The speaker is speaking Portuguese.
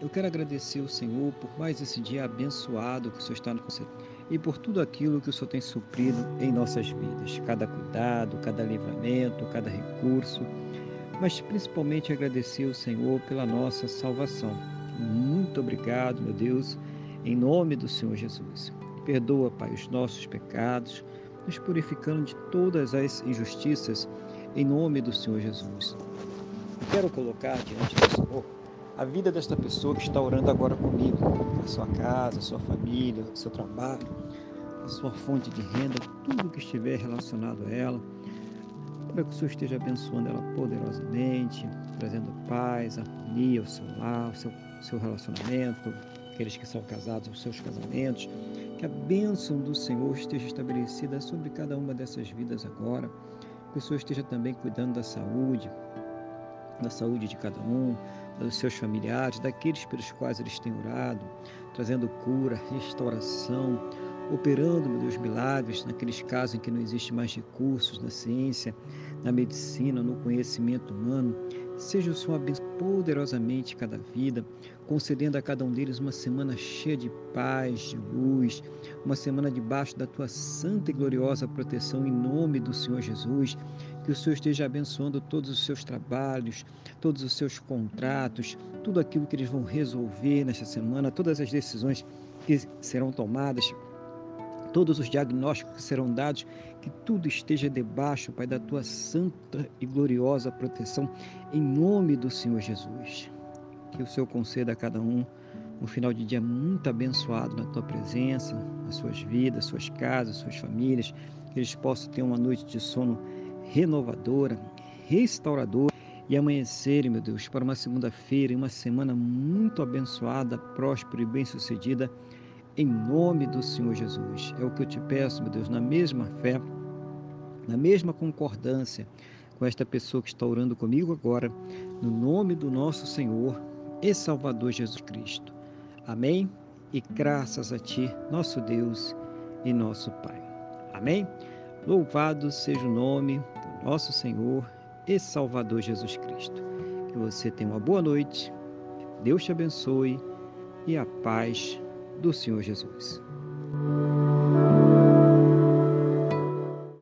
eu quero agradecer ao Senhor por mais esse dia abençoado que o Senhor está no e por tudo aquilo que o Senhor tem suprido em nossas vidas, cada cuidado, cada livramento, cada recurso, mas principalmente agradecer ao Senhor pela nossa salvação. Muito obrigado, meu Deus, em nome do Senhor Jesus. Perdoa, Pai, os nossos pecados, nos purificando de todas as injustiças, em nome do Senhor Jesus. quero colocar diante do Senhor a vida desta pessoa que está orando agora comigo, a sua casa, a sua família, o seu trabalho, a sua fonte de renda, tudo que estiver relacionado a ela, para que o Senhor esteja abençoando ela poderosamente, trazendo paz, harmonia ao seu lar, ao seu, seu relacionamento, aqueles que são casados, os seus casamentos, que a bênção do Senhor esteja estabelecida sobre cada uma dessas vidas agora, que o Senhor esteja também cuidando da saúde, da saúde de cada um, dos seus familiares, daqueles pelos quais eles têm orado, trazendo cura, restauração, operando, meu Deus, milagres naqueles casos em que não existe mais recursos na ciência, na medicina, no conhecimento humano. Seja o Senhor abençoando poderosamente cada vida, concedendo a cada um deles uma semana cheia de paz, de luz, uma semana debaixo da tua santa e gloriosa proteção em nome do Senhor Jesus. Que o Senhor esteja abençoando todos os seus trabalhos, todos os seus contratos, tudo aquilo que eles vão resolver nesta semana, todas as decisões que serão tomadas todos os diagnósticos que serão dados, que tudo esteja debaixo, Pai, da tua santa e gloriosa proteção, em nome do Senhor Jesus. Que o Senhor conceda a cada um um final de dia muito abençoado na tua presença, nas suas vidas, suas casas, suas famílias, que eles possam ter uma noite de sono renovadora, restauradora e amanhecerem, meu Deus, para uma segunda-feira e uma semana muito abençoada, próspera e bem-sucedida em nome do Senhor Jesus. É o que eu te peço, meu Deus, na mesma fé, na mesma concordância com esta pessoa que está orando comigo agora, no nome do nosso Senhor e Salvador Jesus Cristo. Amém? E graças a Ti, nosso Deus e nosso Pai. Amém? Louvado seja o nome nosso Senhor e Salvador Jesus Cristo. Que você tenha uma boa noite, Deus te abençoe e a paz do Senhor Jesus.